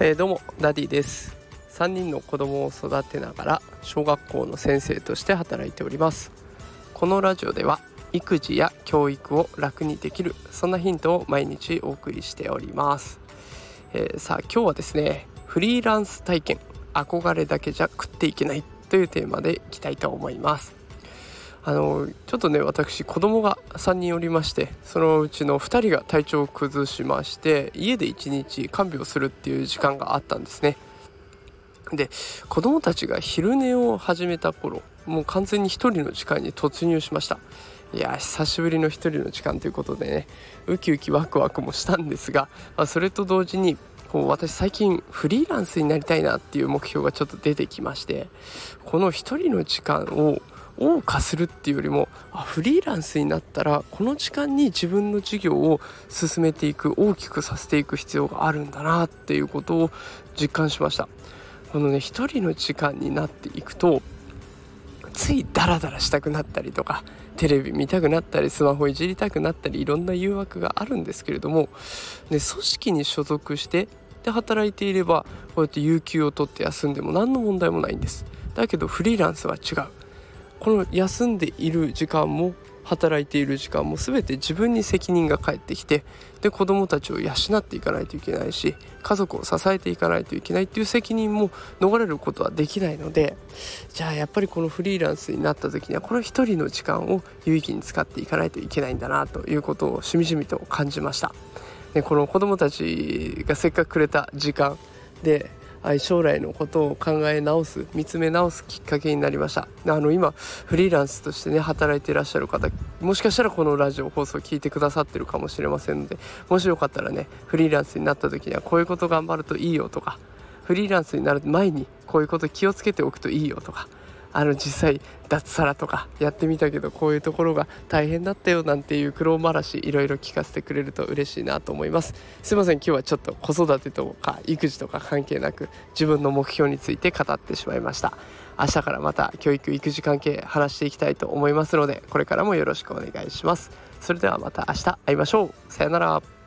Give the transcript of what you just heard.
えー、どうもダディです。3人の子供を育てながら小学校の先生として働いております。このラジオでは育児や教育を楽にできるそんなヒントを毎日お送りしております、えー、さあ今日はですねフリーランス体験憧れだけじゃ食っていけないというテーマでいきたいと思います。あのちょっとね私子供が3人おりましてそのうちの2人が体調を崩しまして家で1日看病するっていう時間があったんですね。で子供たちが昼寝を始めた頃もう完全に1人の時間に突入しました。いや久しぶりの1人の時間ということでねウキウキワクワクもしたんですが、まあ、それと同時にこう私最近フリーランスになりたいなっていう目標がちょっと出てきましてこの1人の時間を謳歌するっていうよりもあフリーランスになったらこの時間に自分の事業を進めていく大きくさせていく必要があるんだなっていうことを実感しました。このね一人の時間になっていくとついダラダラしたくなったりとかテレビ見たくなったりスマホいじりたくなったりいろんな誘惑があるんですけれども、ね、組織に所属してで働いていればこうやって有給を取って休んでも何の問題もないんです。だけどフリーランスは違う。この休んでいる時間も働いている時間も全て自分に責任が返ってきてで子どもたちを養っていかないといけないし家族を支えていかないといけないっていう責任も逃れることはできないのでじゃあやっぱりこのフリーランスになった時にはこの一人の時間を有意義に使っていかないといけないんだなということをしみじみと感じました。でこの子どもたちがせっかくくれた時間で将来のことを考え直す見つめ直すきっかけになりました。あの今フリーランスとしてね働いていらっしゃる方もしかしたらこのラジオ放送を聞いてくださってるかもしれませんのでもしよかったらねフリーランスになった時にはこういうこと頑張るといいよとかフリーランスになる前にこういうこと気をつけておくといいよとかあの実際脱サラとかやってみたけどこういうところが大変だったよなんていう苦労話いろいろ聞かせてくれると嬉しいなと思います。すいません今日はちょっと子育てとか育児とか関係なく自分の目標について語ってしまいました。明日からまた教育育児関係話していきたいと思いますのでこれからもよろしくお願いします。それではまた明日会いましょう。さよなら。